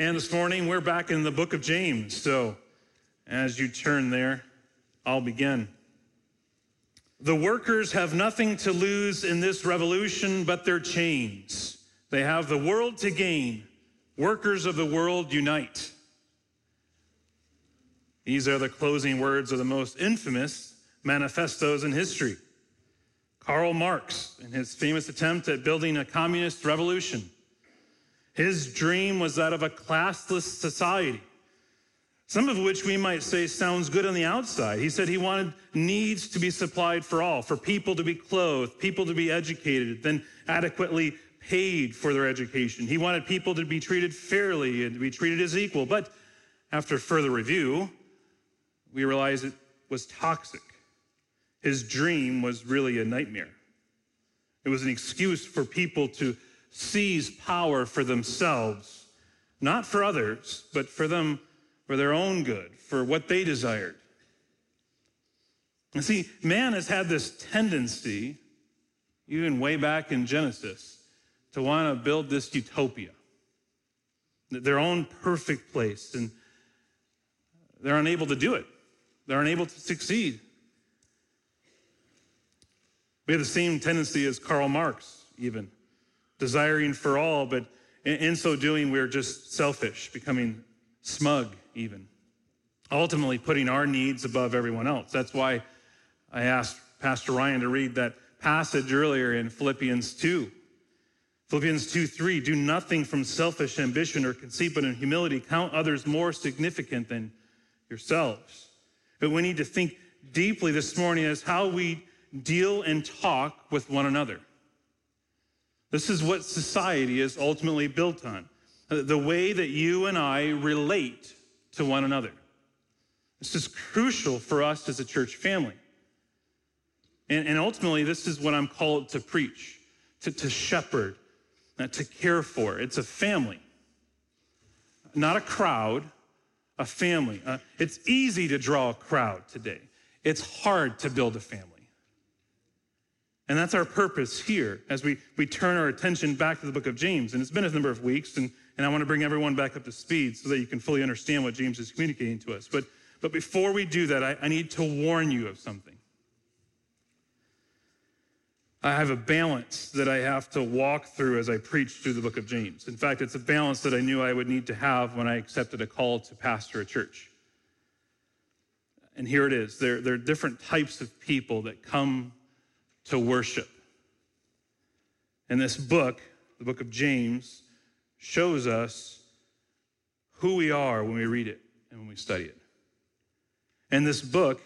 And this morning, we're back in the book of James. So as you turn there, I'll begin. The workers have nothing to lose in this revolution but their chains. They have the world to gain. Workers of the world unite. These are the closing words of the most infamous manifestos in history. Karl Marx, in his famous attempt at building a communist revolution, his dream was that of a classless society, some of which we might say sounds good on the outside. He said he wanted needs to be supplied for all, for people to be clothed, people to be educated, then adequately paid for their education. He wanted people to be treated fairly and to be treated as equal. But after further review, we realize it was toxic. His dream was really a nightmare. It was an excuse for people to seize power for themselves, not for others, but for them, for their own good, for what they desired. And see, man has had this tendency, even way back in Genesis, to want to build this utopia, their own perfect place, and they're unable to do it. They're unable to succeed. We have the same tendency as Karl Marx, even desiring for all, but in, so doing, we're just selfish, becoming smug, even. Ultimately, putting our needs above everyone else. That's why I asked Pastor Ryan to read that passage earlier in Philippians 2. Philippians 2 3, do nothing from selfish ambition or conceit, but in humility count others more significant than yourselves. But we need to think deeply this morning as how we deal and talk with one another. This is what society is ultimately built on the way that you and I relate to one another. This is crucial for us as a church family. And, and ultimately, this is what I'm called to preach, to, to shepherd, uh, to care for. It's a family, not a crowd, a family. Uh, it's easy to draw a crowd today, it's hard to build a family. And that's our purpose here as we, we turn our attention back to the book of James. And it's been a number of weeks, and, and I want to bring everyone back up to speed so that you can fully understand what James is communicating to us. But, but before we do that, I, I need to warn you of something. I have a balance that I have to walk through as I preach through the book of James. In fact, it's a balance that I knew I would need to have when I accepted a call to pastor a church. And here it is there, there are different types of people that come to worship. And this book, the book of James, shows us who we are when we read it and when we study it. And this book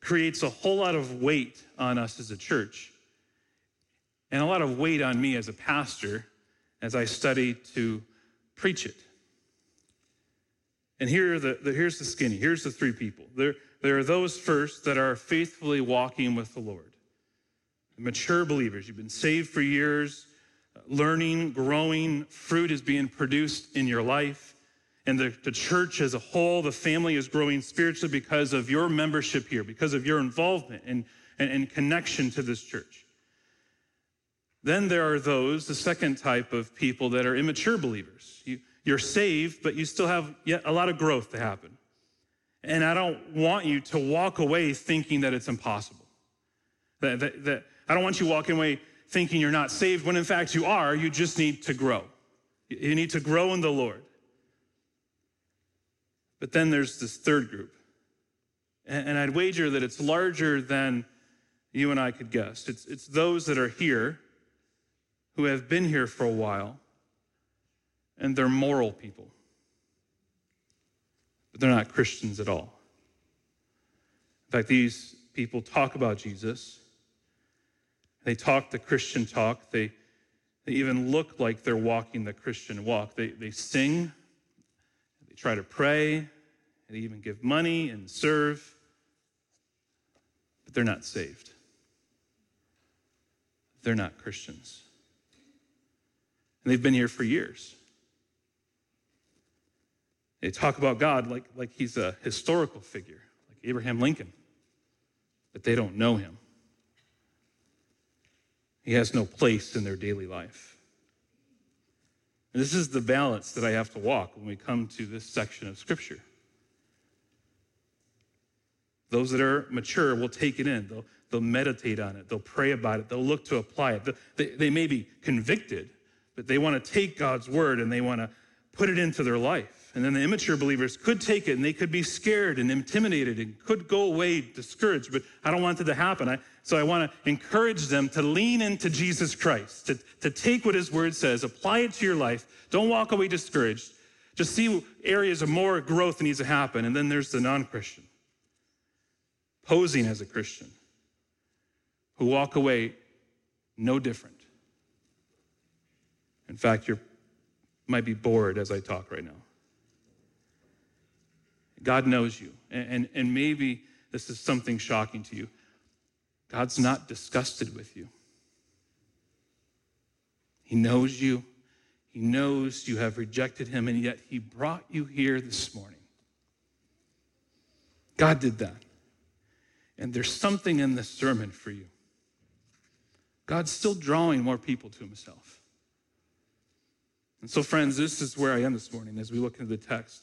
creates a whole lot of weight on us as a church and a lot of weight on me as a pastor as I study to preach it. And here the, the, here's the skinny. Here's the three people. There, there are those first that are faithfully walking with the Lord mature believers. You've been saved for years, learning, growing, fruit is being produced in your life. And the, the church as a whole, the family is growing spiritually because of your membership here, because of your involvement and, and, and connection to this church. Then there are those, the second type of people that are immature believers. You, you're saved, but you still have yet a lot of growth to happen. And I don't want you to walk away thinking that it's impossible. That, that, that I don't want you walking away thinking you're not saved when in fact you are. You just need to grow. You need to grow in the Lord. But then there's this third group. And I'd wager that it's larger than you and I could guess. It's, it's those that are here who have been here for a while and they're moral people, but they're not Christians at all. In fact, these people talk about Jesus, they talk the Christian talk. They, they even look like they're walking the Christian walk. They, they sing, they try to pray, they even give money and serve, but they're not saved. They're not Christians. And they've been here for years. They talk about God like, like he's a historical figure, like Abraham Lincoln, but they don't know him. He has no place in their daily life. And this is the balance that I have to walk when we come to this section of Scripture. Those that are mature will take it in. They'll, they'll meditate on it. They'll pray about it. They'll look to apply it. They, they may be convicted, but they want to take God's word and they want to put it into their life. And then the immature believers could take it and they could be scared and intimidated and could go away discouraged, but I don't want that to happen. I, so I want to encourage them to lean into Jesus Christ, to, to take what his word says, apply it to your life. Don't walk away discouraged. Just see areas of more growth that needs to happen. And then there's the non Christian, posing as a Christian, who walk away no different. In fact, you might be bored as I talk right now. God knows you. And, and, and maybe this is something shocking to you. God's not disgusted with you. He knows you. He knows you have rejected him, and yet he brought you here this morning. God did that. And there's something in this sermon for you. God's still drawing more people to himself. And so, friends, this is where I am this morning as we look into the text,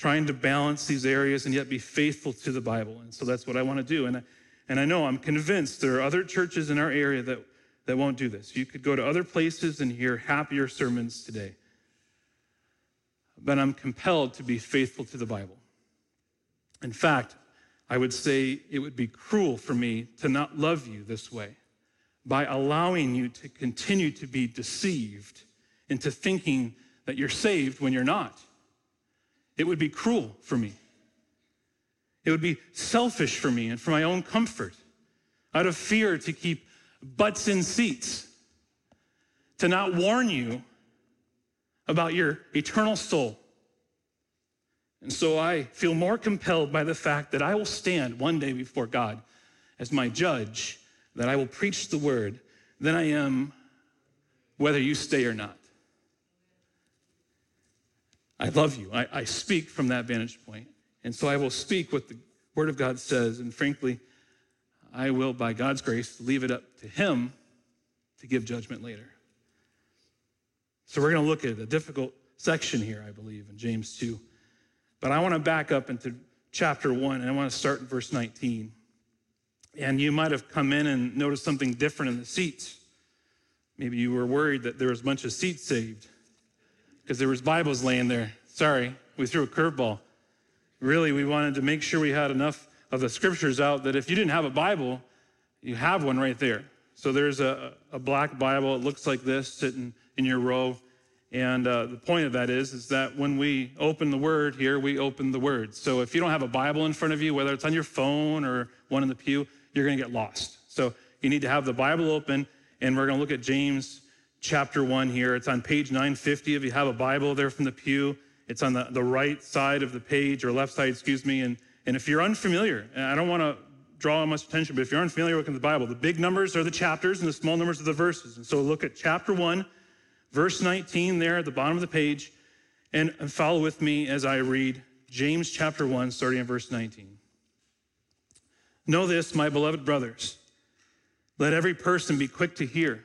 trying to balance these areas and yet be faithful to the Bible. And so that's what I want to do. And I, and I know I'm convinced there are other churches in our area that, that won't do this. You could go to other places and hear happier sermons today. But I'm compelled to be faithful to the Bible. In fact, I would say it would be cruel for me to not love you this way by allowing you to continue to be deceived into thinking that you're saved when you're not. It would be cruel for me. It would be selfish for me and for my own comfort, out of fear to keep butts in seats, to not warn you about your eternal soul. And so I feel more compelled by the fact that I will stand one day before God as my judge, that I will preach the word than I am whether you stay or not. I love you. I, I speak from that vantage point. And so I will speak what the Word of God says. And frankly, I will, by God's grace, leave it up to Him to give judgment later. So we're going to look at a difficult section here, I believe, in James 2. But I want to back up into chapter 1, and I want to start in verse 19. And you might have come in and noticed something different in the seats. Maybe you were worried that there was a bunch of seats saved because there was Bibles laying there. Sorry, we threw a curveball. Really, we wanted to make sure we had enough of the scriptures out that if you didn't have a Bible, you have one right there. So there's a, a black Bible. It looks like this sitting in your row. And uh, the point of that is, is that when we open the Word here, we open the Word. So if you don't have a Bible in front of you, whether it's on your phone or one in the pew, you're going to get lost. So you need to have the Bible open, and we're going to look at James chapter 1 here. It's on page 950 if you have a Bible there from the pew. It's on the, the right side of the page, or left side, excuse me. And, and if you're unfamiliar, I don't want to draw much attention, but if you're unfamiliar with the Bible, the big numbers are the chapters and the small numbers are the verses. And so look at chapter 1, verse 19 there at the bottom of the page, and follow with me as I read James chapter 1, starting in verse 19. Know this, my beloved brothers. Let every person be quick to hear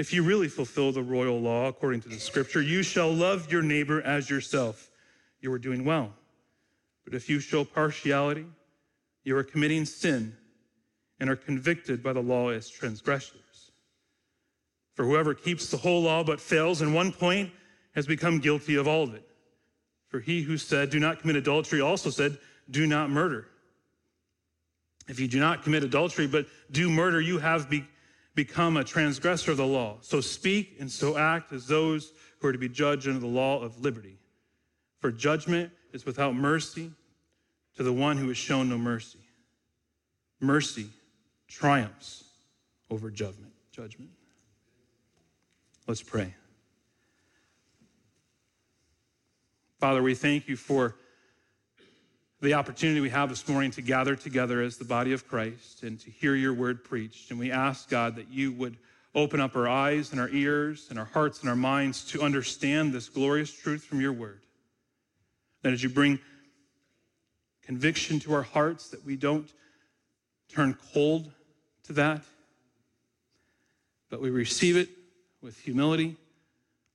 If you really fulfill the royal law according to the scripture, you shall love your neighbor as yourself. You are doing well. But if you show partiality, you are committing sin and are convicted by the law as transgressors. For whoever keeps the whole law but fails in one point has become guilty of all of it. For he who said, Do not commit adultery, also said, Do not murder. If you do not commit adultery but do murder, you have become a transgressor of the law. So speak and so act as those who are to be judged under the law of liberty. For judgment is without mercy to the one who has shown no mercy. Mercy triumphs over judgment. Judgment. Let's pray. Father, we thank you for the opportunity we have this morning to gather together as the body of Christ and to hear your word preached. And we ask, God, that you would open up our eyes and our ears and our hearts and our minds to understand this glorious truth from your word. That as you bring conviction to our hearts, that we don't turn cold to that, but we receive it with humility,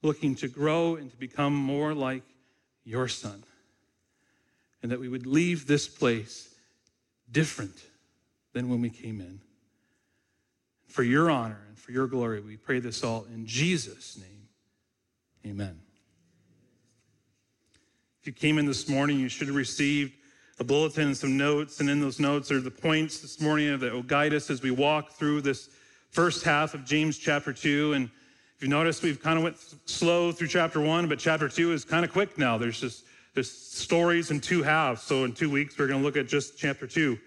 looking to grow and to become more like your Son. And that we would leave this place different than when we came in. For your honor and for your glory, we pray this all in Jesus' name. Amen. If you came in this morning, you should have received a bulletin and some notes. And in those notes are the points this morning that will guide us as we walk through this first half of James chapter 2. And if you notice, we've kind of went slow through chapter 1, but chapter 2 is kind of quick now. There's just there's stories in two halves. So in two weeks, we're going to look at just chapter 2.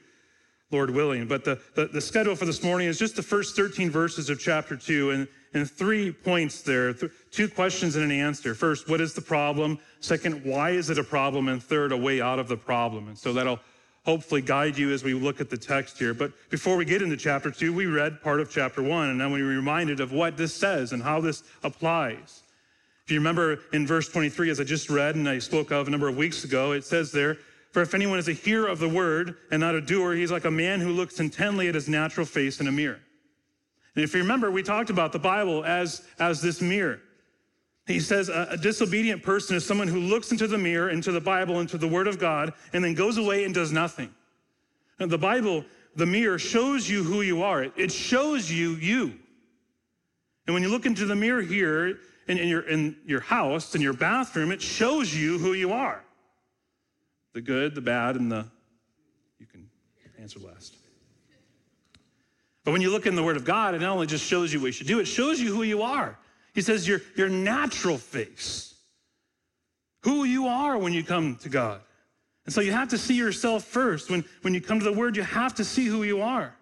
Lord willing. But the, the, the, schedule for this morning is just the first 13 verses of chapter 2 and, and three points there th- two questions and an answer. First, what is the problem? Second, why is it a problem? And third, a way out of the problem. And so that'll hopefully guide you as we look at the text here. But before we get into chapter 2, we read part of chapter 1, and then we were reminded of what this says and how this applies. If you remember in verse 23, as I just read and I spoke of a number of weeks ago, it says there, for if anyone is a hearer of the word and not a doer, he's like a man who looks intently at his natural face in a mirror. And if you remember, we talked about the Bible as, as this mirror. He says a, a, disobedient person is someone who looks into the mirror, into the Bible, into the Word of God, and then goes away and does nothing. The Bible, the mirror, shows you who you are. It, it shows you you. And when you look into the mirror here in, in, your, in your house, in your bathroom, it shows you who you are the good, the bad, and the. You can answer last. But when you look in the Word of God, it not only just shows you what you should do, it shows you who you are. He says your, your natural face, who you are when you come to God. And so you have to see yourself first. When, when you come to the Word, you have to see who you are.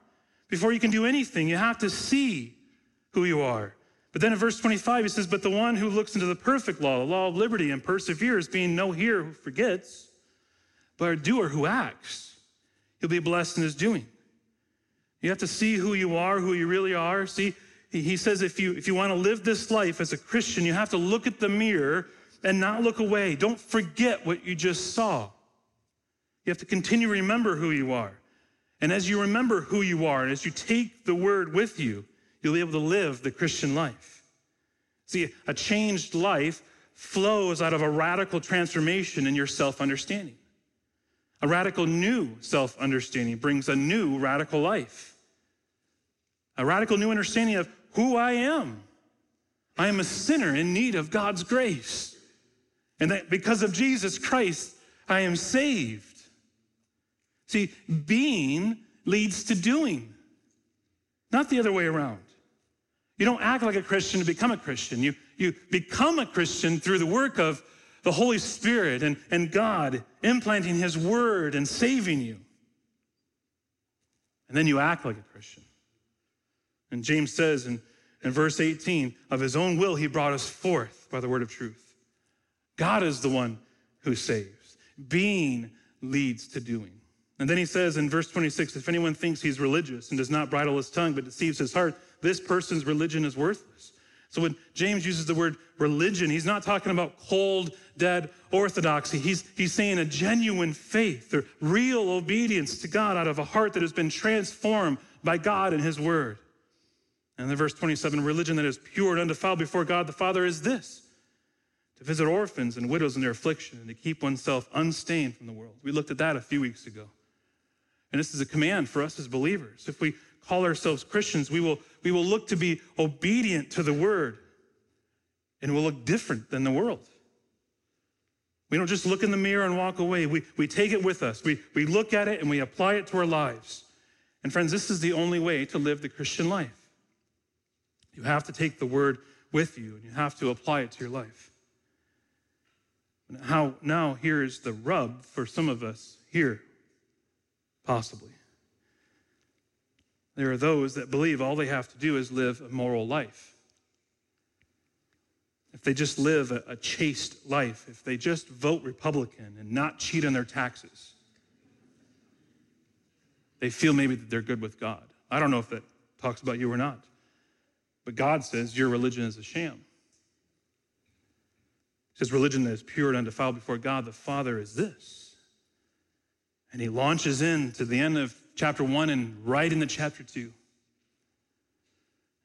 Before you can do anything, you have to see who you are. But then in verse 25, he says, But the one who looks into the perfect law, the law of liberty, and perseveres, being no hearer who forgets, but a doer who acts. He'll be blessed in his doing. You have to see who you are, who you really are. See, he says if you if you want to live this life as a Christian, you have to look at the mirror and not look away. Don't forget what you just saw. You have to continue to remember who you are. And as you remember who you are, and as you take the word with you, you'll be able to live the Christian life. See, a changed life flows out of a radical transformation in your self understanding. A radical new self understanding brings a new radical life. A radical new understanding of who I am. I am a sinner in need of God's grace. And that because of Jesus Christ, I am saved. See, being leads to doing, not the other way around. You don't act like a Christian to become a Christian. You, you become a Christian through the work of the Holy Spirit and, and God implanting His word and saving you. and then you act like a Christian. And James says in, in verse 18, of his own will, he brought us forth by the word of truth. God is the one who saves. Being leads to doing. And then he says in verse 26 if anyone thinks he's religious and does not bridle his tongue but deceives his heart, this person's religion is worthless. So when James uses the word religion, he's not talking about cold, dead orthodoxy. He's, he's saying a genuine faith or real obedience to God out of a heart that has been transformed by God and his word. And then verse 27 religion that is pure and undefiled before God the Father is this to visit orphans and widows in their affliction and to keep oneself unstained from the world. We looked at that a few weeks ago. And this is a command for us as believers. If we call ourselves Christians, we will, we will look to be obedient to the word and we'll look different than the world. We don't just look in the mirror and walk away. We, we take it with us. We, we look at it and we apply it to our lives. And friends, this is the only way to live the Christian life. You have to take the word with you and you have to apply it to your life. How now here's the rub for some of us here, possibly. There are those that believe all they have to do is live a moral life. If they just live a, a chaste life, if they just vote Republican and not cheat on their taxes, they feel maybe that they're good with God. I don't know if that talks about you or not. But God says your religion is a sham. He says religion that is pure and undefiled before God the Father is this. And he launches into the end of chapter one and right into chapter two.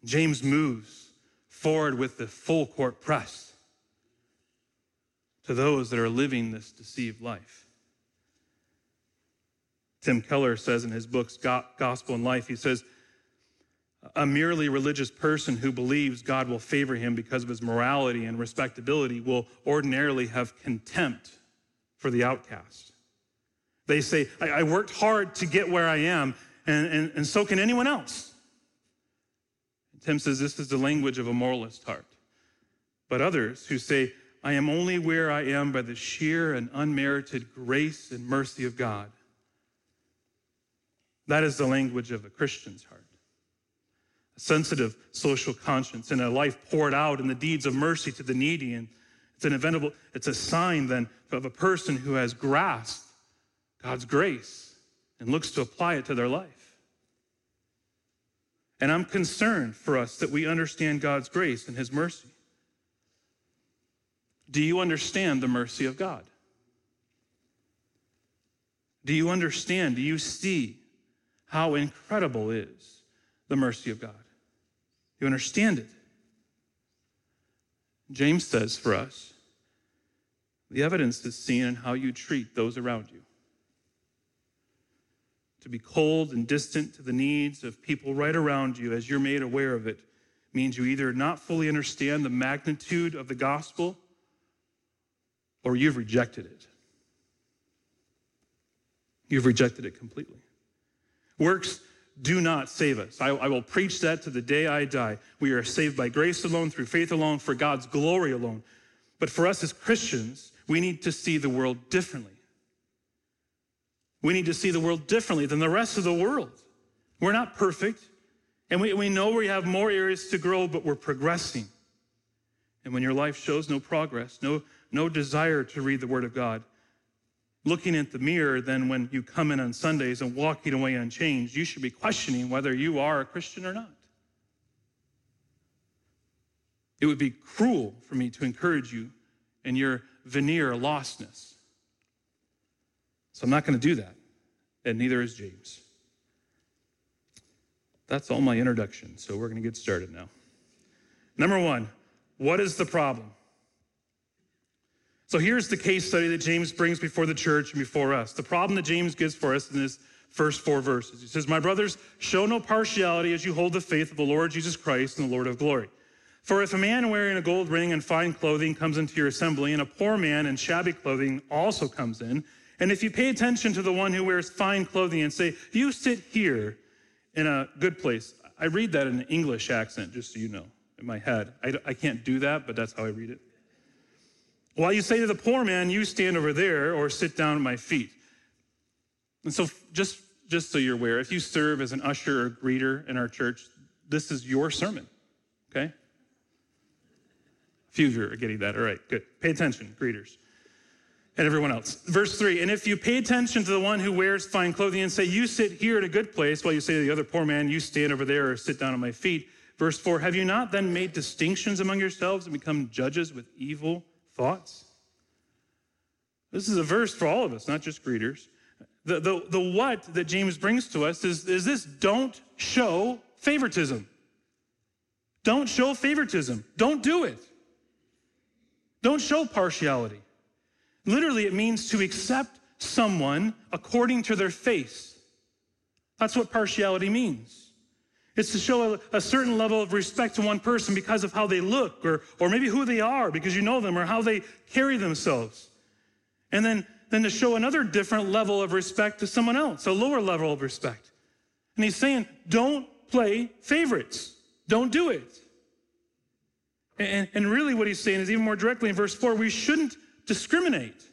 James moves forward with the full court press to those that are living this deceived life. Tim Keller says in his books, Gospel and Life, he says, a merely religious person who believes God will favor him because of his morality and respectability will ordinarily have contempt for the outcast. They say, I, I worked hard to get where I am, and, and, and so can anyone else. Tim says this is the language of a moralist heart. But others who say, I am only where I am by the sheer and unmerited grace and mercy of God. That is the language of a Christian's heart A sensitive social conscience and a life poured out in the deeds of mercy to the needy. And it's an eventable, it's a sign then of a person who has grasped God's grace and looks to apply it to their life. And I'm concerned for us that we understand God's grace and his mercy. Do you understand the mercy of God? Do you understand? Do you see how incredible is the mercy of God? You understand it. James says for us the evidence is seen in how you treat those around you. To be cold and distant to the needs of people right around you as you're made aware of it means you either not fully understand the magnitude of the gospel or you've rejected it. You've rejected it completely. Works do not save us. I, I, will preach that to the day I die. We are saved by grace alone, through faith alone, for God's glory alone. But for us as Christians, we need to see the world differently. We need to see the world differently than the rest of the world. We're not perfect, and we, we know we have more areas to grow, but we're progressing. And when your life shows no progress, no, no desire to read the Word of God, looking at the mirror than when you come in on Sundays and walking away unchanged. You should be questioning whether you are a Christian or not. It would be cruel for me to encourage you in your veneer lostness. So I'm not going to do that, and neither is James. That's all my introduction, so we're going to get started now. Number one, what is the problem? So here's the case study that James brings before the church and before us. The problem that James gives for us in his first four verses. He says, My brothers, show no partiality as you hold the faith of the Lord Jesus Christ and the Lord of glory. For if a man wearing a gold ring and fine clothing comes into your assembly, and a poor man in shabby clothing also comes in, and if you pay attention to the one who wears fine clothing and say, You sit here in a good place, I read that in an English accent, just so you know, in my head. I, I can't do that, but that's how I read it. While you say to the poor man, You stand over there or sit down at my feet. And so, just just so you're aware, if you serve as an usher or greeter in our church, this is your sermon, okay? A few of you are getting that. All right, good. Pay attention, greeters and everyone else. Verse three, and if you pay attention to the one who wears fine clothing and say, You sit here at a good place, while you say to the other poor man, You stand over there or sit down at my feet. Verse four, have you not then made distinctions among yourselves and become judges with evil thoughts? This is a verse for all of us, not just greeters. The, the, the what that James brings to us is, is this don't show favoritism. Don't show favoritism. Don't do it. Don't show partiality. Literally, it means to accept someone according to their face. That's what partiality means. It's to show a, a, certain level of respect to one person because of how they look, or, or maybe who they are because you know them, or how they carry themselves. And then, then to show another different level of respect to someone else, a lower level of respect. And he's saying, don't play favorites. Don't do it. And, and really, what he's saying is even more directly in verse 4 we shouldn't discriminate.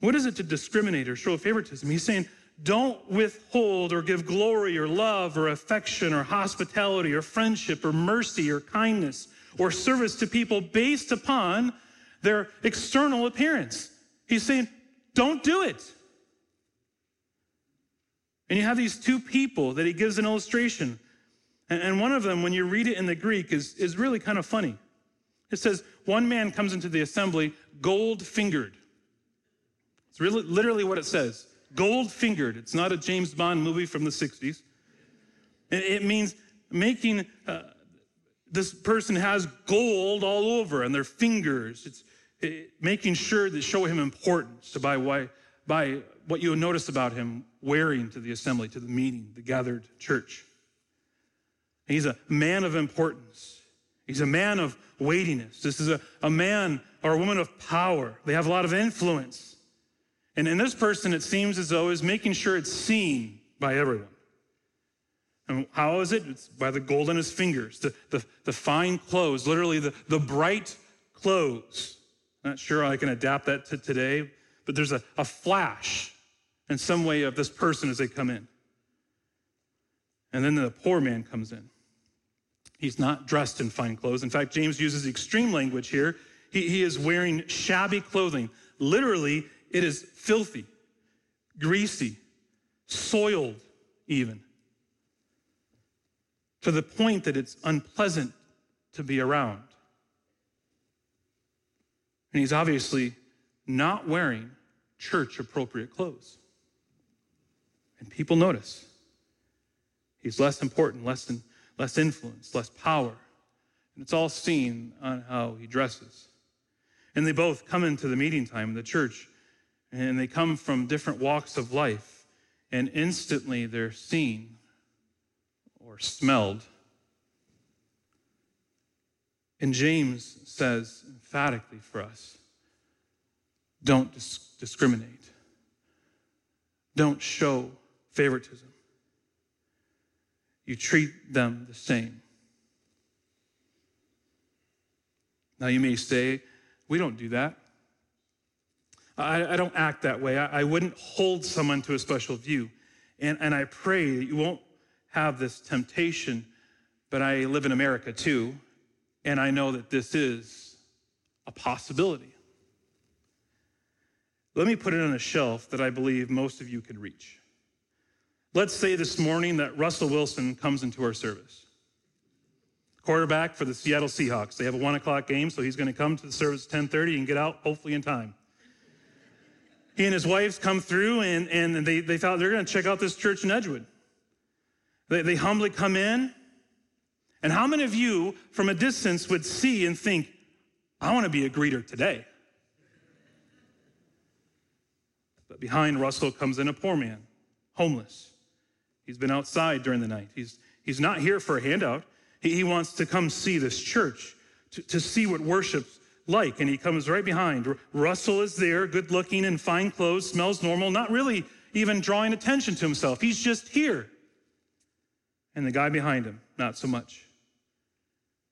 What is it to discriminate or show favoritism? He's saying, don't withhold or give glory or love or affection or hospitality or friendship or mercy or kindness or service to people based upon their external appearance. He's saying, don't do it. And you have these two people that he gives an illustration. And, one of them, when you read it in the Greek, is, is really kind of funny. It says, one man comes into the assembly gold fingered. It's really literally what it says. Gold fingered. It's not a James Bond movie from the 60s. It means making uh, this person has gold all over and their fingers. It's it, making sure that show him importance by, why, by what you notice about him wearing to the assembly, to the meeting, the gathered church. He's a man of importance. He's a man of weightiness. This is a, a man or a woman of power. They have a lot of influence. And in this person, it seems as though is making sure it's seen by everyone. And how is it? It's by the gold in his fingers, the, the, the fine clothes, literally the, the bright clothes. Not sure I can adapt that to today, but there's a, a flash in some way of this person as they come in. And then the poor man comes in. He's not dressed in fine clothes. In fact, James uses extreme language here. He, he is wearing shabby clothing. Literally, it is filthy, greasy, soiled, even, to the point that it's unpleasant to be around. And he's obviously not wearing church appropriate clothes. And people notice. He's less important, less than less influence, less power. And it's all seen on how he dresses. And they both come into the meeting time in the church, and they come from different walks of life, and instantly they're seen or smelled. And James says emphatically for us don't dis- discriminate, don't show favoritism you treat them the same. Now, you may say, we don't do that. I, I don't act that way. I, I, wouldn't hold someone to a special view. And, and I pray that you won't have this temptation, but I live in America too, and I know that this is a possibility. Let me put it on a shelf that I believe most of you can reach. Let's say this morning that Russell Wilson comes into our service. Quarterback for the Seattle Seahawks. They have a one o'clock game, so he's going to come to the service at 10:30 and get out hopefully in time. He and his wives come through and, and they, they thought they're going to check out this church in Edgewood. They, they humbly come in. And how many of you from a distance would see and think, I want to be a greeter today? But behind Russell comes in a poor man, homeless. He's been outside during the night. He's, he's not here for a handout. He, he wants to come see this church, to, to see what worship's like. And he comes right behind. Russell is there, good looking in fine clothes, smells normal, not really even drawing attention to himself. He's just here. And the guy behind him, not so much.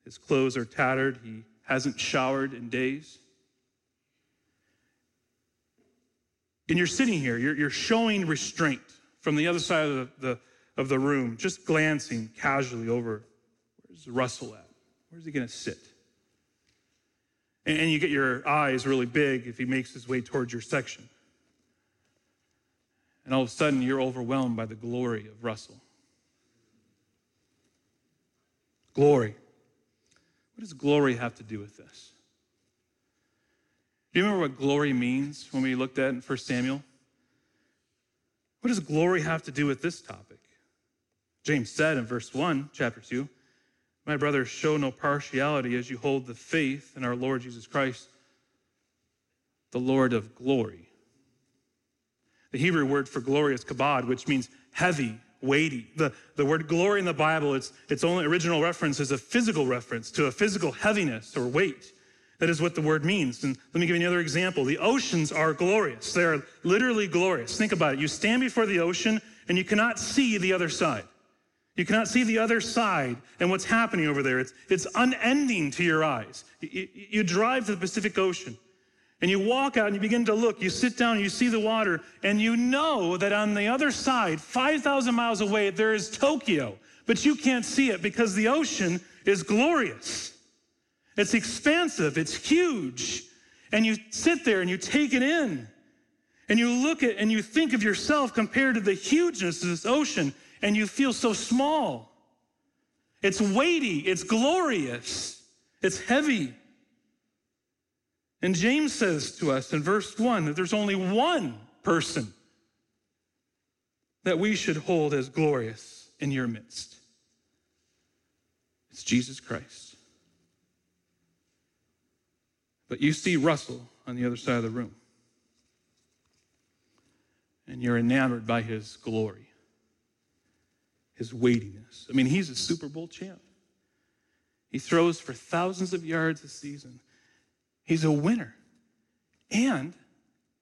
His clothes are tattered. He hasn't showered in days. And you're sitting here, you're, you're showing restraint from the other side of the, the, of the room, just glancing casually over where's Russell at? Where's he going to sit? And, and you get your eyes really big if he makes his way towards your section. And all of a sudden, you're overwhelmed by the glory of Russell. Glory. What does glory have to do with this? Do you remember what glory means when we looked at it in 1 Samuel? What does glory have to do with this topic? James said in verse 1, chapter 2, My brothers, show no partiality as you hold the faith in our Lord Jesus Christ, the Lord of glory. The Hebrew word for glory is kabod, which means heavy, weighty. The, the word glory in the Bible, its, its only original reference is a physical reference to a physical heaviness or weight. That is what the word means. And let me give you another example. The oceans are glorious. They are literally glorious. Think about it. You stand before the ocean and you cannot see the other side. You cannot see the other side and what's happening over there. It's, it's unending to your eyes. You, you drive to the Pacific Ocean and you walk out and you begin to look. You sit down, and you see the water, and you know that on the other side, 5,000 miles away, there is Tokyo, but you can't see it because the ocean is glorious. It's expansive, it's huge. And you sit there and you take it in. And you look at and you think of yourself compared to the hugeness of this ocean, and you feel so small. It's weighty, it's glorious, it's heavy. And James says to us in verse 1 that there's only one person that we should hold as glorious in your midst. It's Jesus Christ. But you see Russell on the other side of the room, and you're enamored by his glory, his weightiness. I mean, he's a Super Bowl champ. He throws for thousands of yards a season. He's a winner. And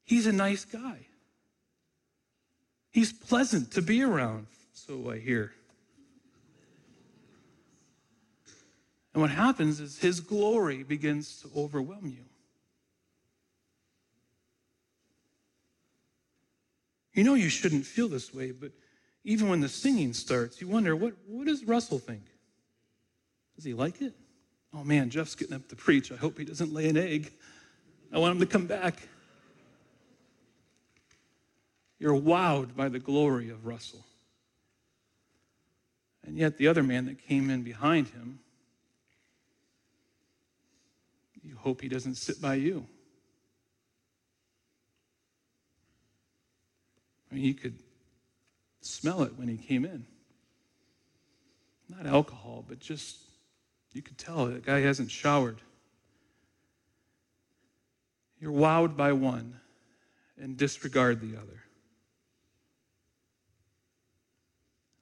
he's a nice guy. He's pleasant to be around, so I hear. And what happens is his glory begins to overwhelm you. You know you shouldn't feel this way, but even when the singing starts, you wonder what, what does Russell think? Does he like it? Oh man, Jeff's getting up to preach. I hope he doesn't lay an egg. I want him to come back. You're wowed by the glory of Russell. And yet, the other man that came in behind him, you hope he doesn't sit by you. I mean, you could smell it when he came in. Not alcohol, but just you could tell that guy hasn't showered. You're wowed by one and disregard the other.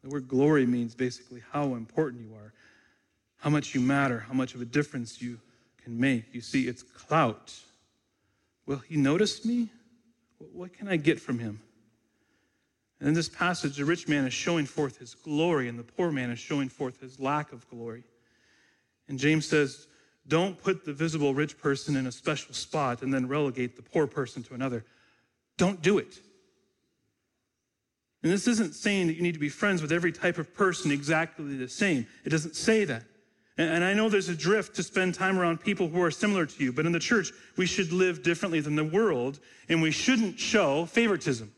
The word glory means basically how important you are, how much you matter, how much of a difference you can make. You see, it's clout. Will he notice me? What can I get from him? And in this passage, the rich man is showing forth his glory, and the poor man is showing forth his lack of glory. And James says, don't put the visible rich person in a special spot and then relegate the poor person to another. Don't do it. And this isn't saying that you need to be friends with every type of person exactly the same. It doesn't say that. And I know there's a drift to spend time around people who are similar to you, but in the church, we should live differently than the world, and we shouldn't show favoritism.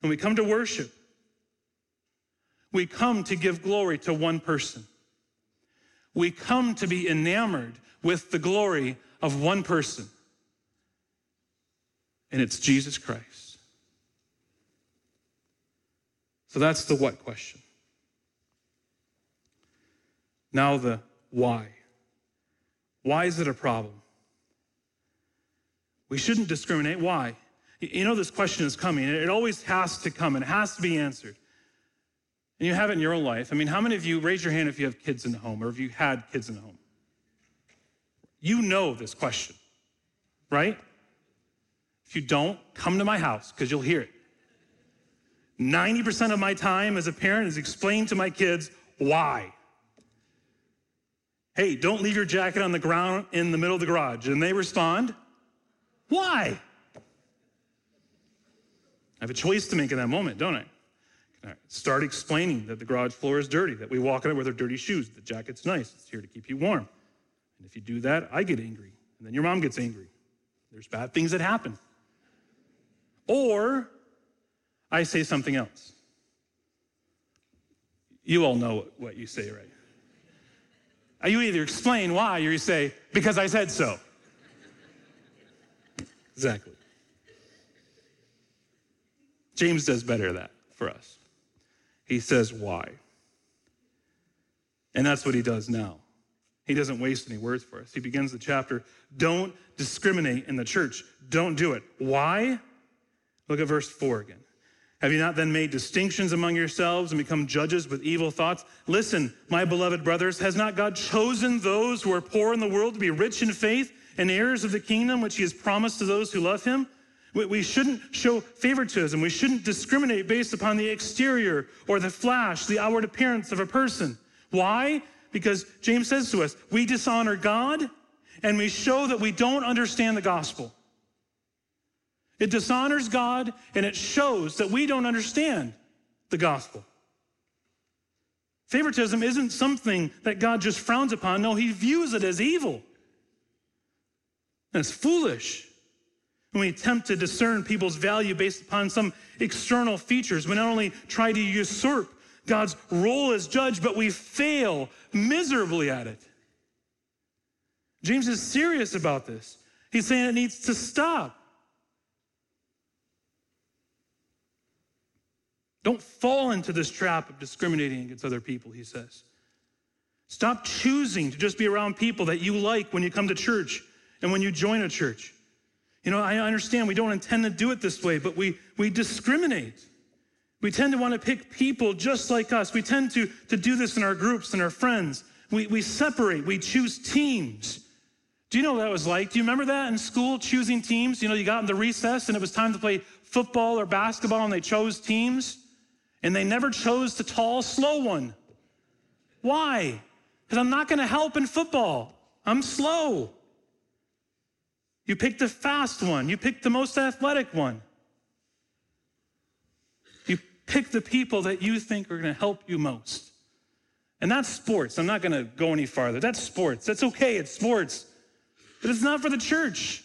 When we come to worship, we come to give glory to one person we come to be enamored with the glory of one person, and it's Jesus Christ. So that's the what question. Now, the why. Why is it a problem? We shouldn't discriminate. Why? You know, this question is coming. It always has to come and it has to be answered. And you have it in your own life. I mean, how many of you raise your hand if you have kids in the home or if you had kids in the home? You know this question, right? If you don't, come to my house because you'll hear it. 90% of my time as a parent is explain to my kids why. Hey, don't leave your jacket on the ground in the middle of the garage. And they respond, why? I have a choice to make in that moment, don't I? Can I start explaining that the garage floor is dirty, that we walk in it with our dirty shoes, the jacket's nice, it's here to keep you warm. And if you do that, I get angry, and then your mom gets angry. There's bad things that happen. Or I say something else. You all know what you say, right? You either explain why or you say, because I said so. exactly. James does better that for us. He says why. And that's what he does now. He doesn't waste any words for us. He begins the chapter don't discriminate in the church. Don't do it. Why? Look at verse 4 again. Have you not then made distinctions among yourselves and become judges with evil thoughts? Listen, my beloved brothers, has not God chosen those who are poor in the world to be rich in faith and heirs of the kingdom which he has promised to those who love him? We shouldn't show favoritism. We shouldn't discriminate based upon the exterior or the flash, the outward appearance of a person. Why? Because James says to us, we dishonor God and we show that we don't understand the gospel. It dishonors God and it shows that we don't understand the gospel. Favoritism isn't something that God just frowns upon. No, he views it as evil. And it's foolish. When we attempt to discern people's value based upon some external features, we not only try to usurp God's role as judge, but we fail miserably at it. James is serious about this. He's saying it needs to stop. Don't fall into this trap of discriminating against other people, he says. Stop choosing to just be around people that you like when you come to church and when you join a church. You know, I understand we don't intend to do it this way, but we, we discriminate. We tend to want to pick people just like us. We tend to, to do this in our groups and our friends. We, we separate, we choose teams. Do you know what that was like? Do you remember that in school, choosing teams? You know, you got in the recess and it was time to play football or basketball and they chose teams and they never chose the tall, slow one. Why? Because I'm not going to help in football. I'm slow. You pick the fast one, you pick the most athletic one. You pick the people that you think are going to help you most. And that's sports. I'm not going to go any farther. That's sports. That's okay. It's sports. But it's not for the church.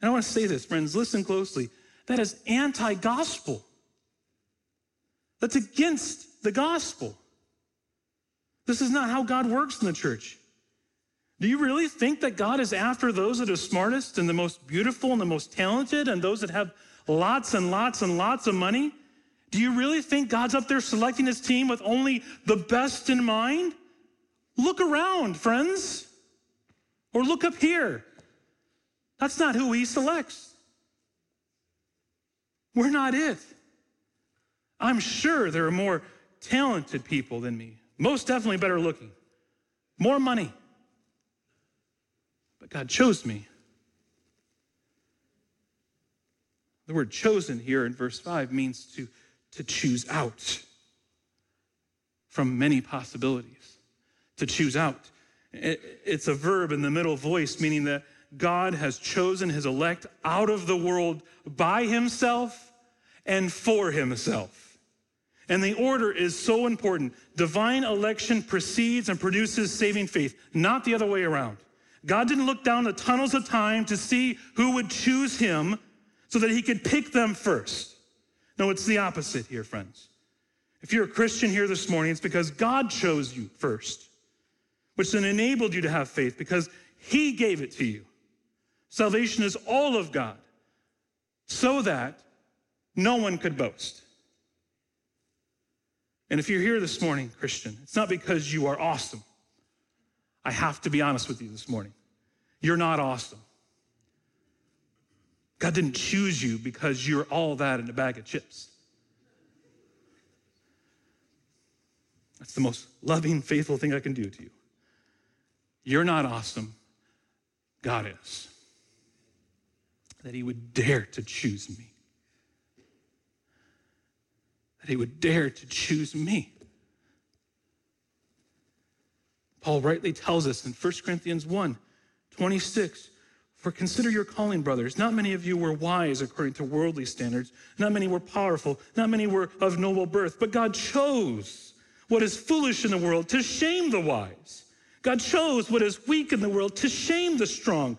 And I want to say this, friends, listen closely. That is anti gospel. That's against the gospel. This is not how God works in the church. Do you really think that God is after those that are smartest and the most beautiful and the most talented and those that have lots and lots and lots of money? Do you really think God's up there selecting his team with only the best in mind? Look around, friends, or look up here. That's not who he selects. We're not it. I'm sure there are more talented people than me, most definitely better looking, more money. But God chose me. The word chosen here in verse 5 means to, to choose out from many possibilities. To choose out. It's a verb in the middle voice, meaning that God has chosen his elect out of the world by himself and for himself. And the order is so important. Divine election precedes and produces saving faith, not the other way around. God didn't look down the tunnels of time to see who would choose him so that he could pick them first. No, it's the opposite here, friends. If you're a Christian here this morning, it's because God chose you first, which then enabled you to have faith because he gave it to you. Salvation is all of God, so that no one could boast. And if you're here this morning, Christian, it's not because you are awesome. I have to be honest with you this morning. You're not awesome. God didn't choose you because you're all that in a bag of chips. That's the most loving, faithful thing I can do to you. You're not awesome. God is that he would dare to choose me. That he would dare to choose me. Paul rightly tells us in 1 Corinthians 1 26, For consider your calling, brothers. Not many of you were wise according to worldly standards. Not many were powerful. Not many were of noble birth. But God chose what is foolish in the world to shame the wise. God chose what is weak in the world to shame the strong.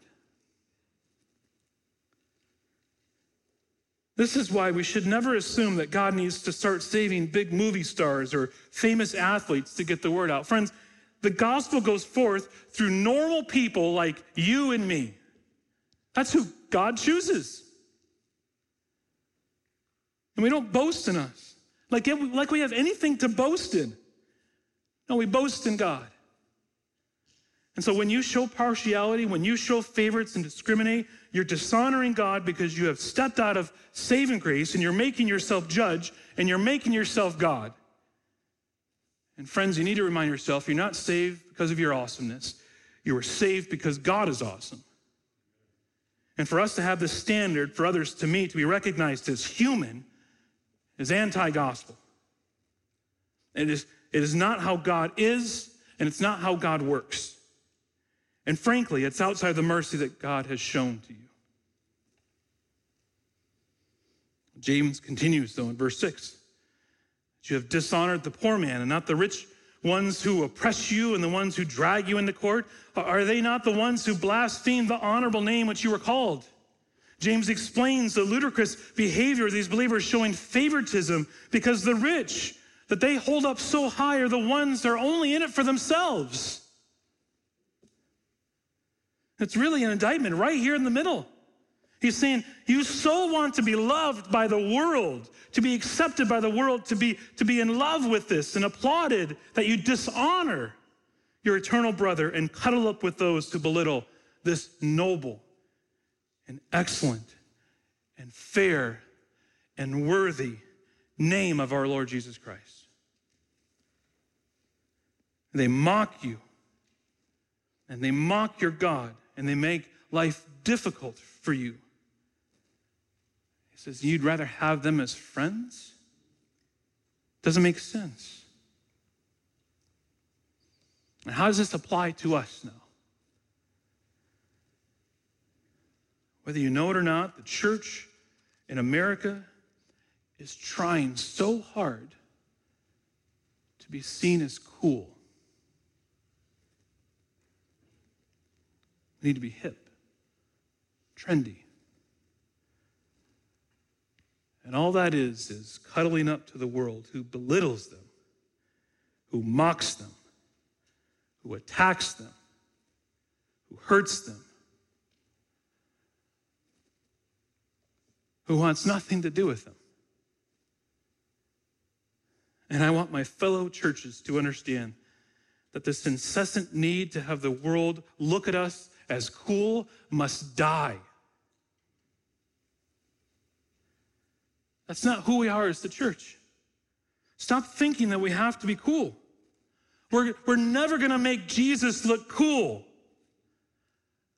This is why we should never assume that God needs to start saving big movie stars or famous athletes to get the word out. Friends, the gospel goes forth through normal people like you and me. That's who God chooses. And we don't boast in us, like, like we have anything to boast in. No, we boast in God. And so when you show partiality, when you show favorites and discriminate, you're dishonoring God because you have stepped out of saving grace and you're making yourself judge and you're making yourself God. And friends, you need to remind yourself you're not saved because of your awesomeness. You were saved because God is awesome. And for us to have this standard for others to meet, to be recognized as human, is anti gospel. It is, it is not how God is, and it's not how God works. And frankly, it's outside the mercy that God has shown to you. James continues, though, in verse 6 you have dishonored the poor man and not the rich ones who oppress you and the ones who drag you into court. Are they not the ones who blaspheme the honorable name which you were called? James explains the ludicrous behavior of these believers showing favoritism because the rich that they hold up so high are the ones that are only in it for themselves. It's really an indictment right here in the middle. He's saying, You so want to be loved by the world, to be accepted by the world, to be, to be in love with this and applauded, that you dishonor your eternal brother and cuddle up with those who belittle this noble and excellent and fair and worthy name of our Lord Jesus Christ. They mock you and they mock your God and they make life difficult for you. He says, You'd rather have them as friends? Doesn't make sense. And how does this apply to us now? Whether you know it or not, the church in America is trying so hard to be seen as cool. Need to be hip, trendy. And all that is, is cuddling up to the world who belittles them, who mocks them, who attacks them, who hurts them, who wants nothing to do with them. And I want my fellow churches to understand that this incessant need to have the world look at us as cool must die. That's not who we are as the church. Stop thinking that we have to be cool. We're, we're never going to make Jesus look cool.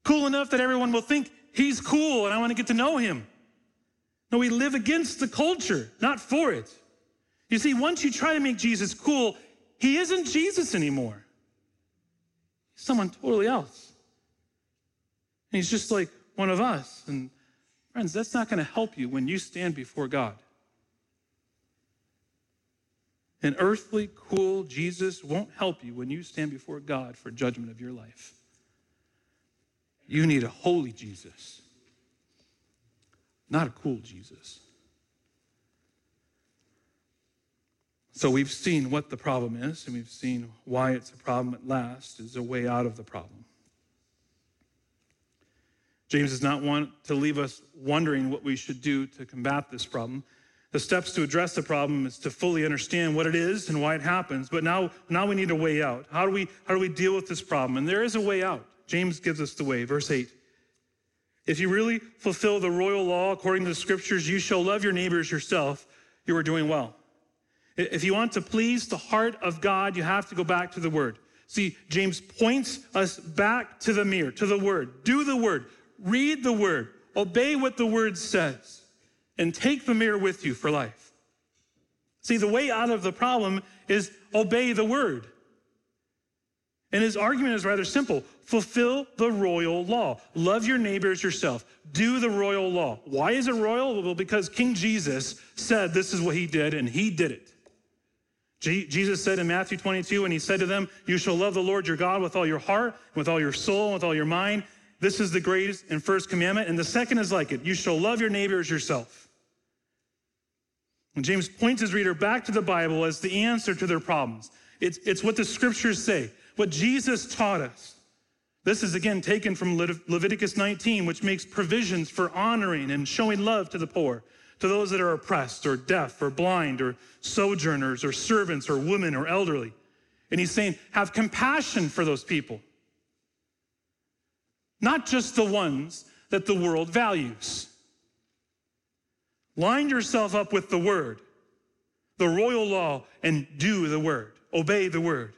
Cool enough that everyone will think he's cool and I want to get to know him. No, we live against the culture, not for it. You see, once you try to make Jesus cool, he isn't Jesus anymore. He's someone totally else. And he's just like one of us. And friends, that's not going to help you when you stand before God. An earthly, cool Jesus won't help you when you stand before God for judgment of your life. You need a holy Jesus not a cool Jesus. So we've seen what the problem is, and we've seen why it's a problem at last, is a way out of the problem. James does not want to leave us wondering what we should do to combat this problem. The steps to address the problem is to fully understand what it is and why it happens. But now, now we need a way out. How do we, how do we deal with this problem? And there is a way out. James gives us the way. Verse 8. If you really fulfill the royal law according to the scriptures, you shall love your neighbors yourself, you are doing well. If you want to please the heart of God, you have to go back to the Word. See, James points us back to the mirror, to the Word. Do the Word, read the Word, obey what the Word says, and take the mirror with you for life. See, the way out of the problem is obey the Word. And his argument is rather simple fulfill the royal law. Love your neighbors yourself. Do the royal law. Why is it royal? Well, because King Jesus said this is what he did, and he did it. Jesus said in Matthew 22, and he said to them, You shall love the Lord your God with all your heart, with all your soul, with all your mind. This is the greatest and first commandment. And the second is like it you shall love your neighbor as yourself. And James points his reader back to the Bible as the answer to their problems. It's, it's what the scriptures say, what Jesus taught us. This is again taken from Leviticus 19, which makes provisions for honoring and showing love to the poor to those that are oppressed or deaf or blind or sojourners or servants or women or elderly. And he's saying, have compassion for those people, not just the ones that the world values. Line yourself up with the word, the royal law, and do the word, obey the word.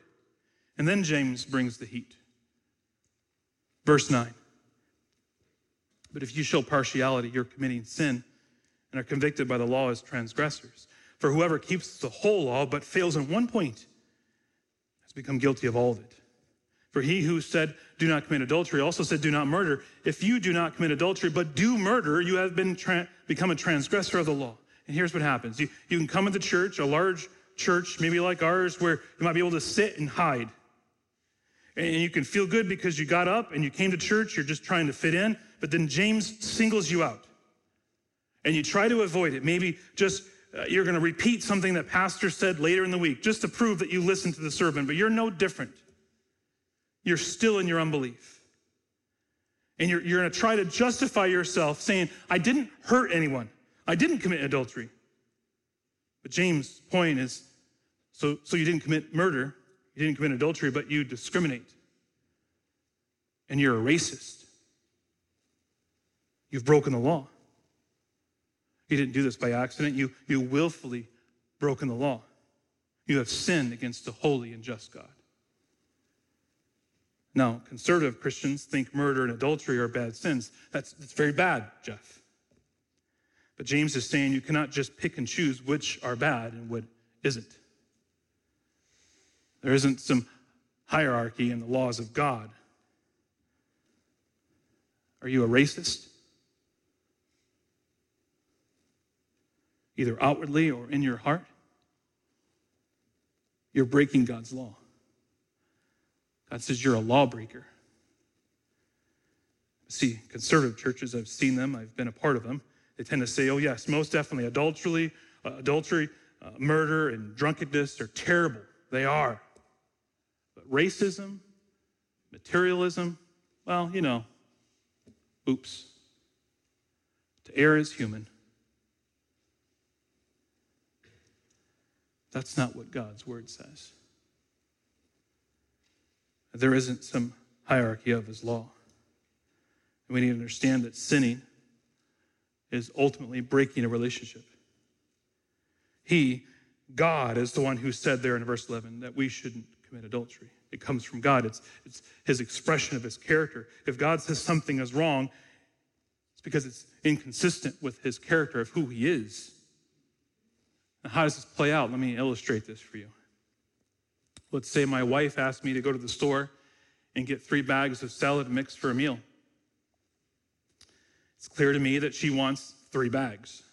And then James brings the heat. Verse 9. But if you show partiality, you're committing sin and are convicted by the law as transgressors. For whoever keeps the whole law but fails in one point has become guilty of all of it. For he who said, Do not commit adultery, also said, Do not murder. If you do not commit adultery but do murder, you have been tra- become a transgressor of the law. And here's what happens you, you can come into church, a large church, maybe like ours, where you might be able to sit and hide. And you can feel good because you got up and you came to church, you're just trying to fit in. But then James singles you out and you try to avoid it. Maybe just uh, you're going to repeat something that pastor said later in the week just to prove that you listened to the sermon, but you're no different. You're still in your unbelief. And you're, you're going to try to justify yourself saying, I didn't hurt anyone. I didn't commit adultery. But James' point is so, so you didn't commit murder, you didn't commit adultery, but you discriminate. And you're a racist. You've broken the law. You didn't do this by accident. You, you willfully broken the law. You have sinned against the holy and just God. Now, conservative Christians think murder and adultery are bad sins. That's, that's very bad, Jeff. But James is saying you cannot just pick and choose which are bad and what isn't. There isn't some hierarchy in the laws of God. Are you a racist? either outwardly or in your heart, you're breaking God's law. God says you're a lawbreaker. See, conservative churches, I've seen them, I've been a part of them. They tend to say, oh, yes, most definitely, adultery, uh, adultery, uh, murder, and drunkenness are terrible. They are. But racism, materialism, well, you know, oops. To err is human, That's not what God's word says. There isn't some hierarchy of his law. And we need to understand that sinning is ultimately breaking a relationship. He, God, is the one who said there in verse 11 that we shouldn't commit adultery. It comes from God, it's, it's his expression of his character. If God says something is wrong, it's because it's inconsistent with his character of who he is. Now, how does this play out? Let me illustrate this for you. Let's say my wife asked me to go to the store and get three bags of salad mix for a meal. It's clear to me that she wants three bags.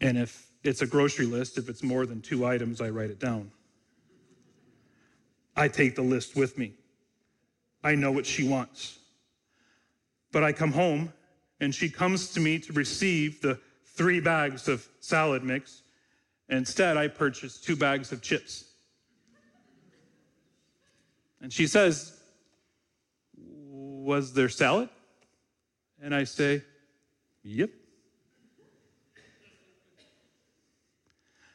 And if it's a grocery list, if it's more than two items, I write it down. I take the list with me. I know what she wants. But I come home and she comes to me to receive the three bags of salad mix. Instead, I purchase two bags of chips. And she says, Was there salad? And I say, Yep.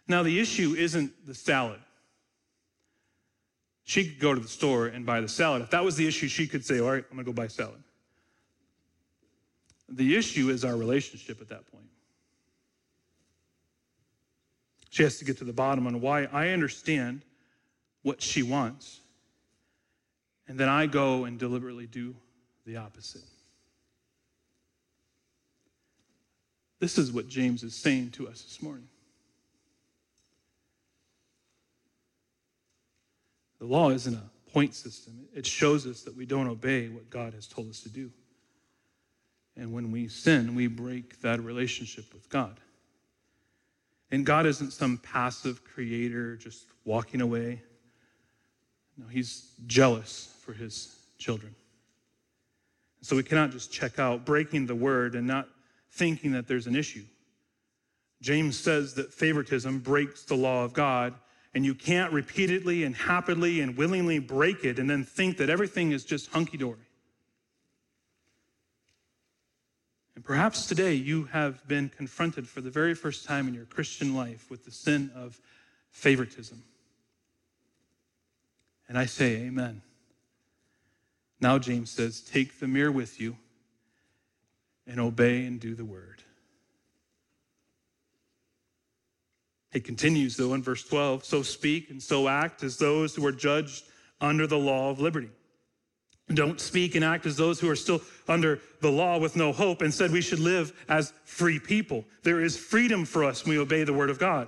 Now, the issue isn't the salad. She could go to the store and buy the salad. If that was the issue, she could say, All right, I'm going to go buy salad. The issue is our relationship at that point. She has to get to the bottom on why I understand what she wants. And then I go and deliberately do the opposite. This is what James is saying to us this morning. The law isn't a point system, it shows us that we don't obey what God has told us to do. And when we sin, we break that relationship with God. And God isn't some passive creator just walking away. No, He's jealous for His children. So we cannot just check out breaking the word and not thinking that there's an issue. James says that favoritism breaks the law of God, and you can't repeatedly and happily and willingly break it and then think that everything is just hunky dory. And perhaps today you have been confronted for the very first time in your Christian life with the sin of favoritism. And I say, Amen. Now, James says, take the mirror with you and obey and do the word. It continues, though, in verse 12 so speak and so act as those who are judged under the law of liberty. Don't speak and act as those who are still under the law with no hope. Instead, we should live as free people. There is freedom for us when we obey the word of God.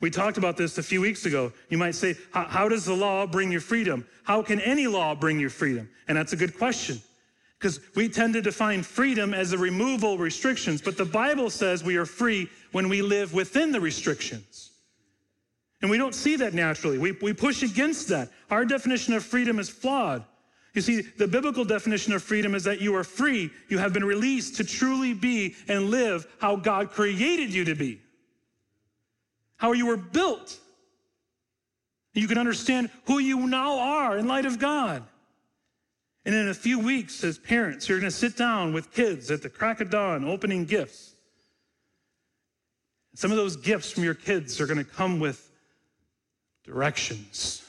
We talked about this a few weeks ago. You might say, How does the law bring you freedom? How can any law bring you freedom? And that's a good question. Because we tend to define freedom as a removal of restrictions, but the Bible says we are free when we live within the restrictions. And we don't see that naturally. We, we push against that. Our definition of freedom is flawed. You see, the biblical definition of freedom is that you are free. You have been released to truly be and live how God created you to be, how you were built. You can understand who you now are in light of God. And in a few weeks, as parents, you're going to sit down with kids at the crack of dawn opening gifts. Some of those gifts from your kids are going to come with directions.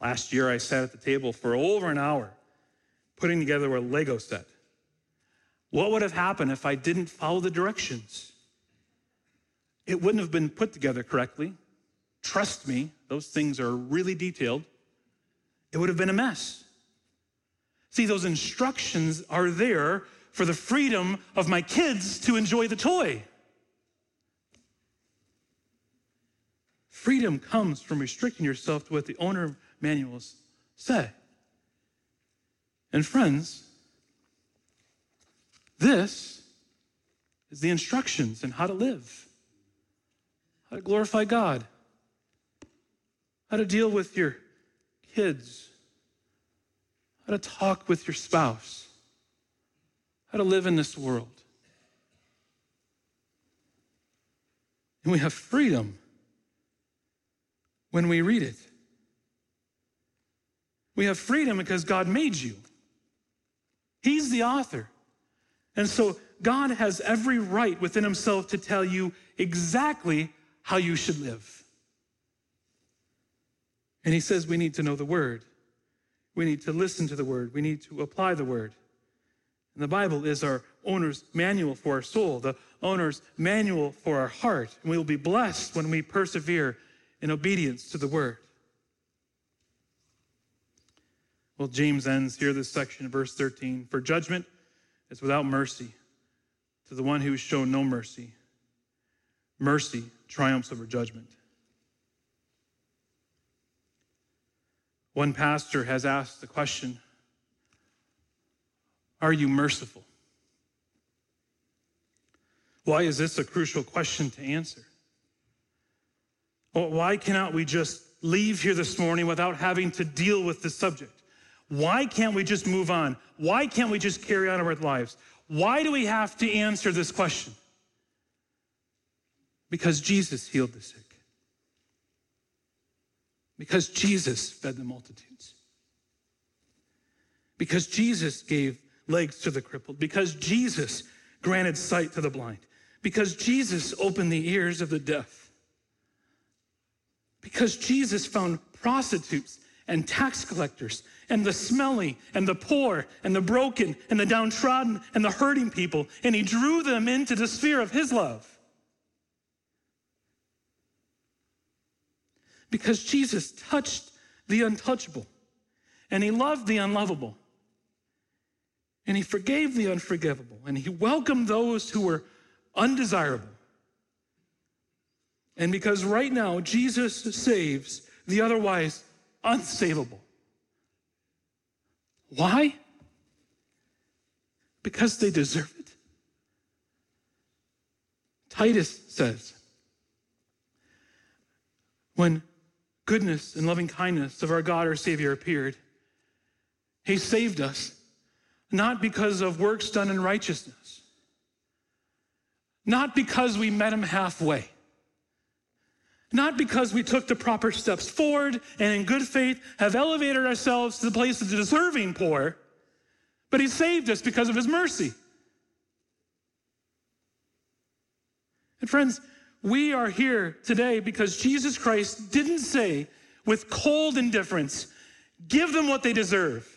Last year, I sat at the table for over an hour putting together a Lego set. What would have happened if I didn't follow the directions? It wouldn't have been put together correctly. Trust me, those things are really detailed it would have been a mess. See, those instructions are there for the freedom of my kids to enjoy the toy. Freedom comes from restricting yourself to what the owner manuals say. And friends, this is the instructions in how to live, how to glorify God, how to deal with your kids, how to talk with your spouse, how to live in this world. And we have freedom when we read it. We have freedom because God made you. He's the author. And so God has every right within himself to tell you exactly how you should live. And he says we need to know the word. We need to listen to the word. We need to apply the word. And the Bible is our owner's manual for our soul, the owner's manual for our heart. And we will be blessed when we persevere in obedience to the word. Well, James ends here this section verse 13. For judgment is without mercy to the one who has shown no mercy. Mercy triumphs over judgment. One pastor has asked the question Are you merciful? Why is this a crucial question to answer? Why cannot we just leave here this morning without having to deal with this subject? Why can't we just move on? Why can't we just carry on our lives? Why do we have to answer this question? Because Jesus healed the sick. Because Jesus fed the multitudes. Because Jesus gave legs to the crippled. Because Jesus granted sight to the blind. Because Jesus opened the ears of the deaf. Because Jesus found prostitutes and tax collectors and the smelly and the poor and the broken and the downtrodden and the hurting people, and he drew them into the sphere of his love. Because Jesus touched the untouchable and he loved the unlovable and he forgave the unforgivable and he welcomed those who were undesirable. And because right now Jesus saves the otherwise unsavable. Why? Because they deserve it. Titus says, when goodness and loving kindness of our God, our Savior, appeared, He saved us not because of works done in righteousness, not because we met Him halfway, not because we took the proper steps forward and in good faith have elevated ourselves to the place of the deserving poor, but He saved us because of His mercy. And friends, we are here today because Jesus Christ didn't say with cold indifference, give them what they deserve.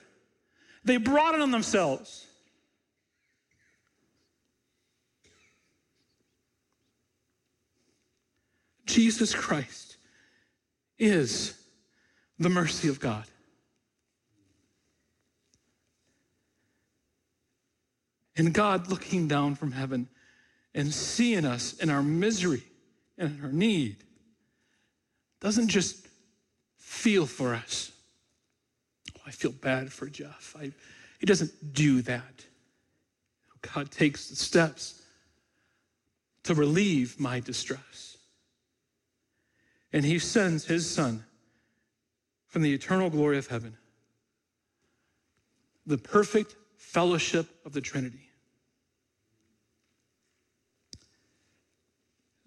They brought it on themselves. Jesus Christ is the mercy of God. And God looking down from heaven and seeing us in our misery and in our need doesn't just feel for us. Oh, I feel bad for Jeff. I, he doesn't do that. God takes the steps to relieve my distress. And he sends his son from the eternal glory of heaven, the perfect fellowship of the Trinity.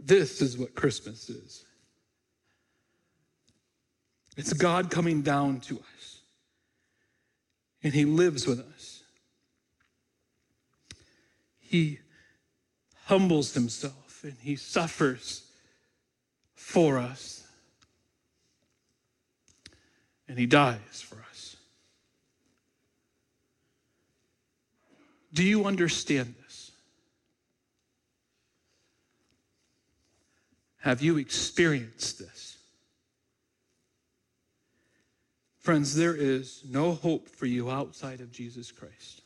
This is what Christmas is. It's God coming down to us, and He lives with us. He humbles Himself and He suffers for us, and He dies for us. Do you understand this? Have you experienced this? Friends, there is no hope for you outside of Jesus Christ.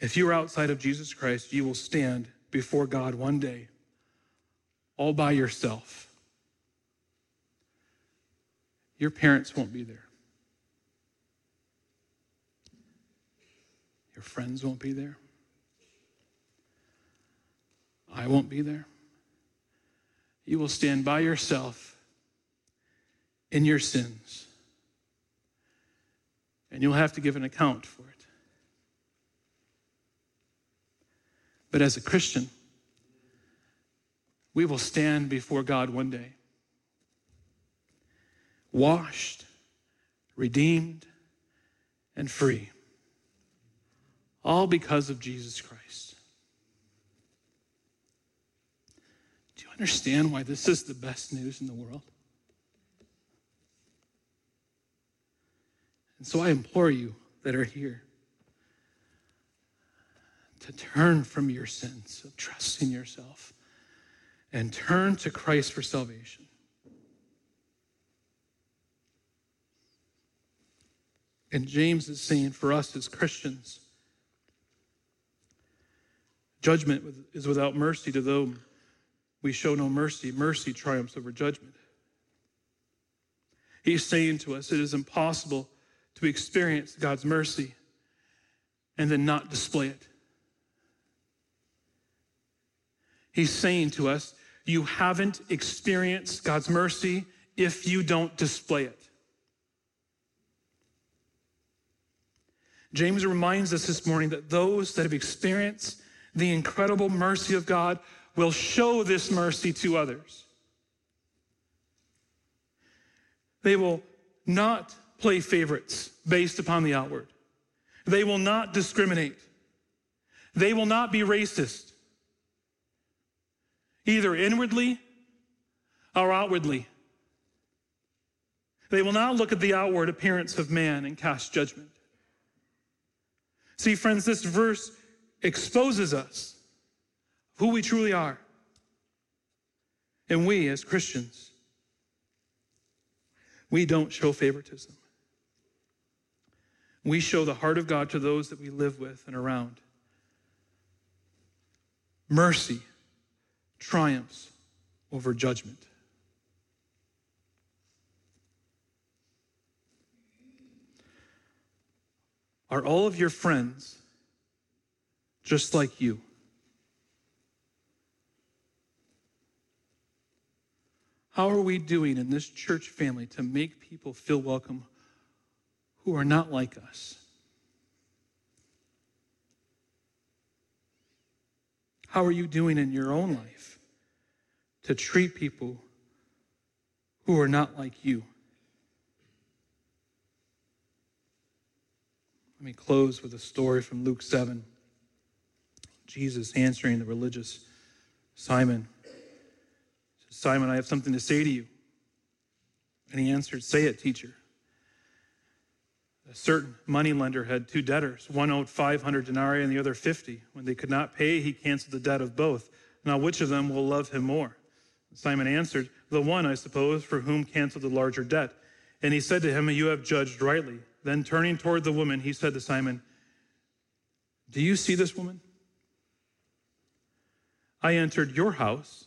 If you are outside of Jesus Christ, you will stand before God one day all by yourself. Your parents won't be there. Your friends won't be there. I won't be there. You will stand by yourself in your sins. And you'll have to give an account for it. But as a Christian, we will stand before God one day, washed, redeemed, and free, all because of Jesus Christ. Do you understand why this is the best news in the world? And so I implore you that are here to turn from your sins of trusting yourself and turn to Christ for salvation. And James is saying for us as Christians, judgment is without mercy to those we show no mercy. Mercy triumphs over judgment. He's saying to us, it is impossible to experience God's mercy and then not display it. He's saying to us, you haven't experienced God's mercy if you don't display it. James reminds us this morning that those that have experienced the incredible mercy of God will show this mercy to others. They will not play favorites based upon the outward. They will not discriminate. They will not be racist, either inwardly or outwardly. They will not look at the outward appearance of man and cast judgment. See, friends, this verse exposes us who we truly are. And we, as Christians, we don't show favoritism. We show the heart of God to those that we live with and around. Mercy triumphs over judgment. Are all of your friends just like you? How are we doing in this church family to make people feel welcome who are not like us? How are you doing in your own life to treat people who are not like you? Let me close with a story from Luke 7. Jesus answering the religious Simon. Simon, I have something to say to you. And he answered, Say it, teacher. A certain money lender had two debtors. One owed 500 denarii and the other 50. When they could not pay, he canceled the debt of both. Now, which of them will love him more? Simon answered, The one, I suppose, for whom canceled the larger debt. And he said to him, You have judged rightly. Then turning toward the woman, he said to Simon, Do you see this woman? I entered your house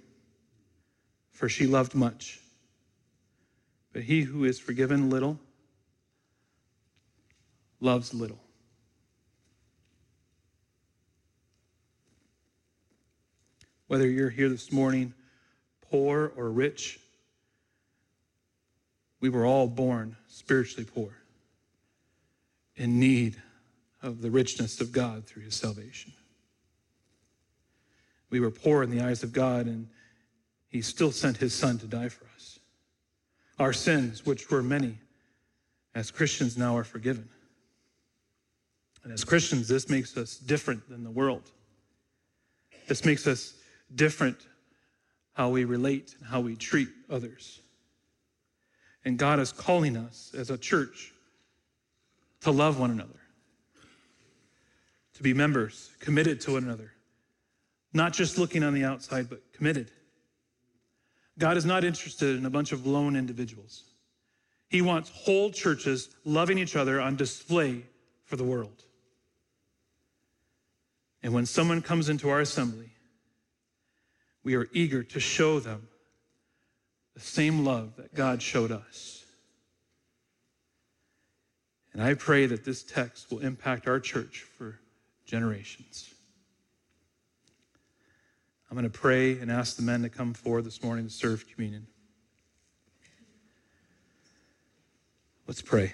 for she loved much. But he who is forgiven little loves little. Whether you're here this morning poor or rich, we were all born spiritually poor, in need of the richness of God through his salvation. We were poor in the eyes of God, and he still sent his son to die for us. Our sins, which were many, as Christians now are forgiven. And as Christians, this makes us different than the world. This makes us different how we relate and how we treat others. And God is calling us as a church to love one another, to be members, committed to one another, not just looking on the outside, but committed. God is not interested in a bunch of lone individuals. He wants whole churches loving each other on display for the world. And when someone comes into our assembly, we are eager to show them the same love that God showed us. And I pray that this text will impact our church for generations. I'm going to pray and ask the men to come forward this morning to serve communion. Let's pray.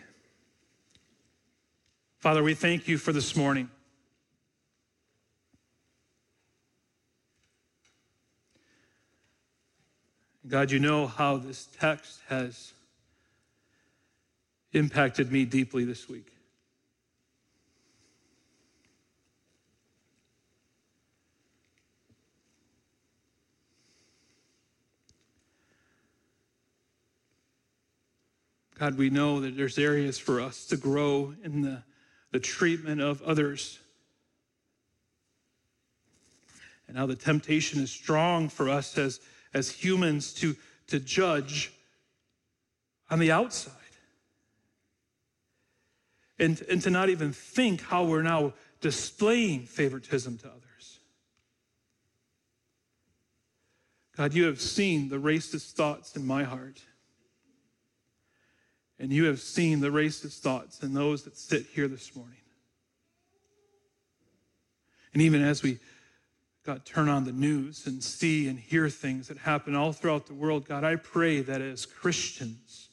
Father, we thank you for this morning. God, you know how this text has impacted me deeply this week. God, we know that there's areas for us to grow in the, the treatment of others. And how the temptation is strong for us as, as humans to, to judge on the outside. And, and to not even think how we're now displaying favoritism to others. God, you have seen the racist thoughts in my heart. And you have seen the racist thoughts in those that sit here this morning. And even as we, God, turn on the news and see and hear things that happen all throughout the world, God, I pray that as Christians,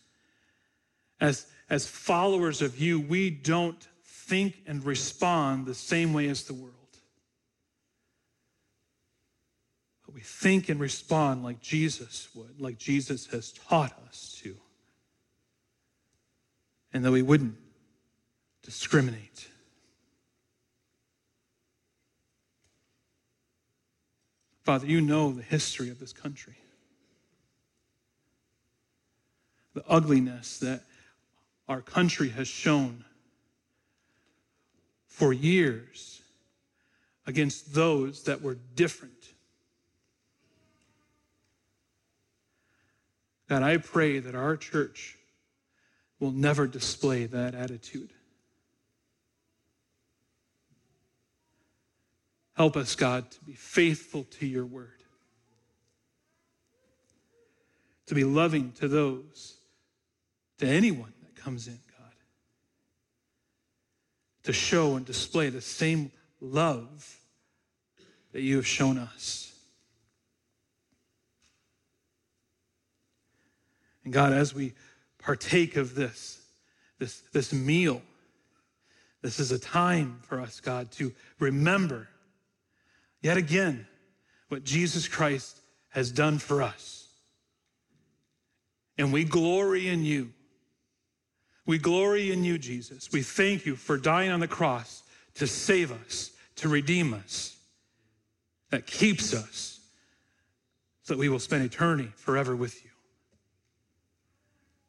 as, as followers of you, we don't think and respond the same way as the world. But we think and respond like Jesus would, like Jesus has taught us to. And that we wouldn't discriminate. Father, you know the history of this country, the ugliness that our country has shown for years against those that were different. God, I pray that our church will never display that attitude. Help us, God, to be faithful to your word, to be loving to those, to anyone that comes in, God, to show and display the same love that you have shown us. And God, as we partake of this, this, this meal, this is a time for us, God, to remember yet again what Jesus Christ has done for us. And we glory in you. We glory in you, Jesus. We thank you for dying on the cross to save us, to redeem us, that keeps us so that we will spend eternity forever with you.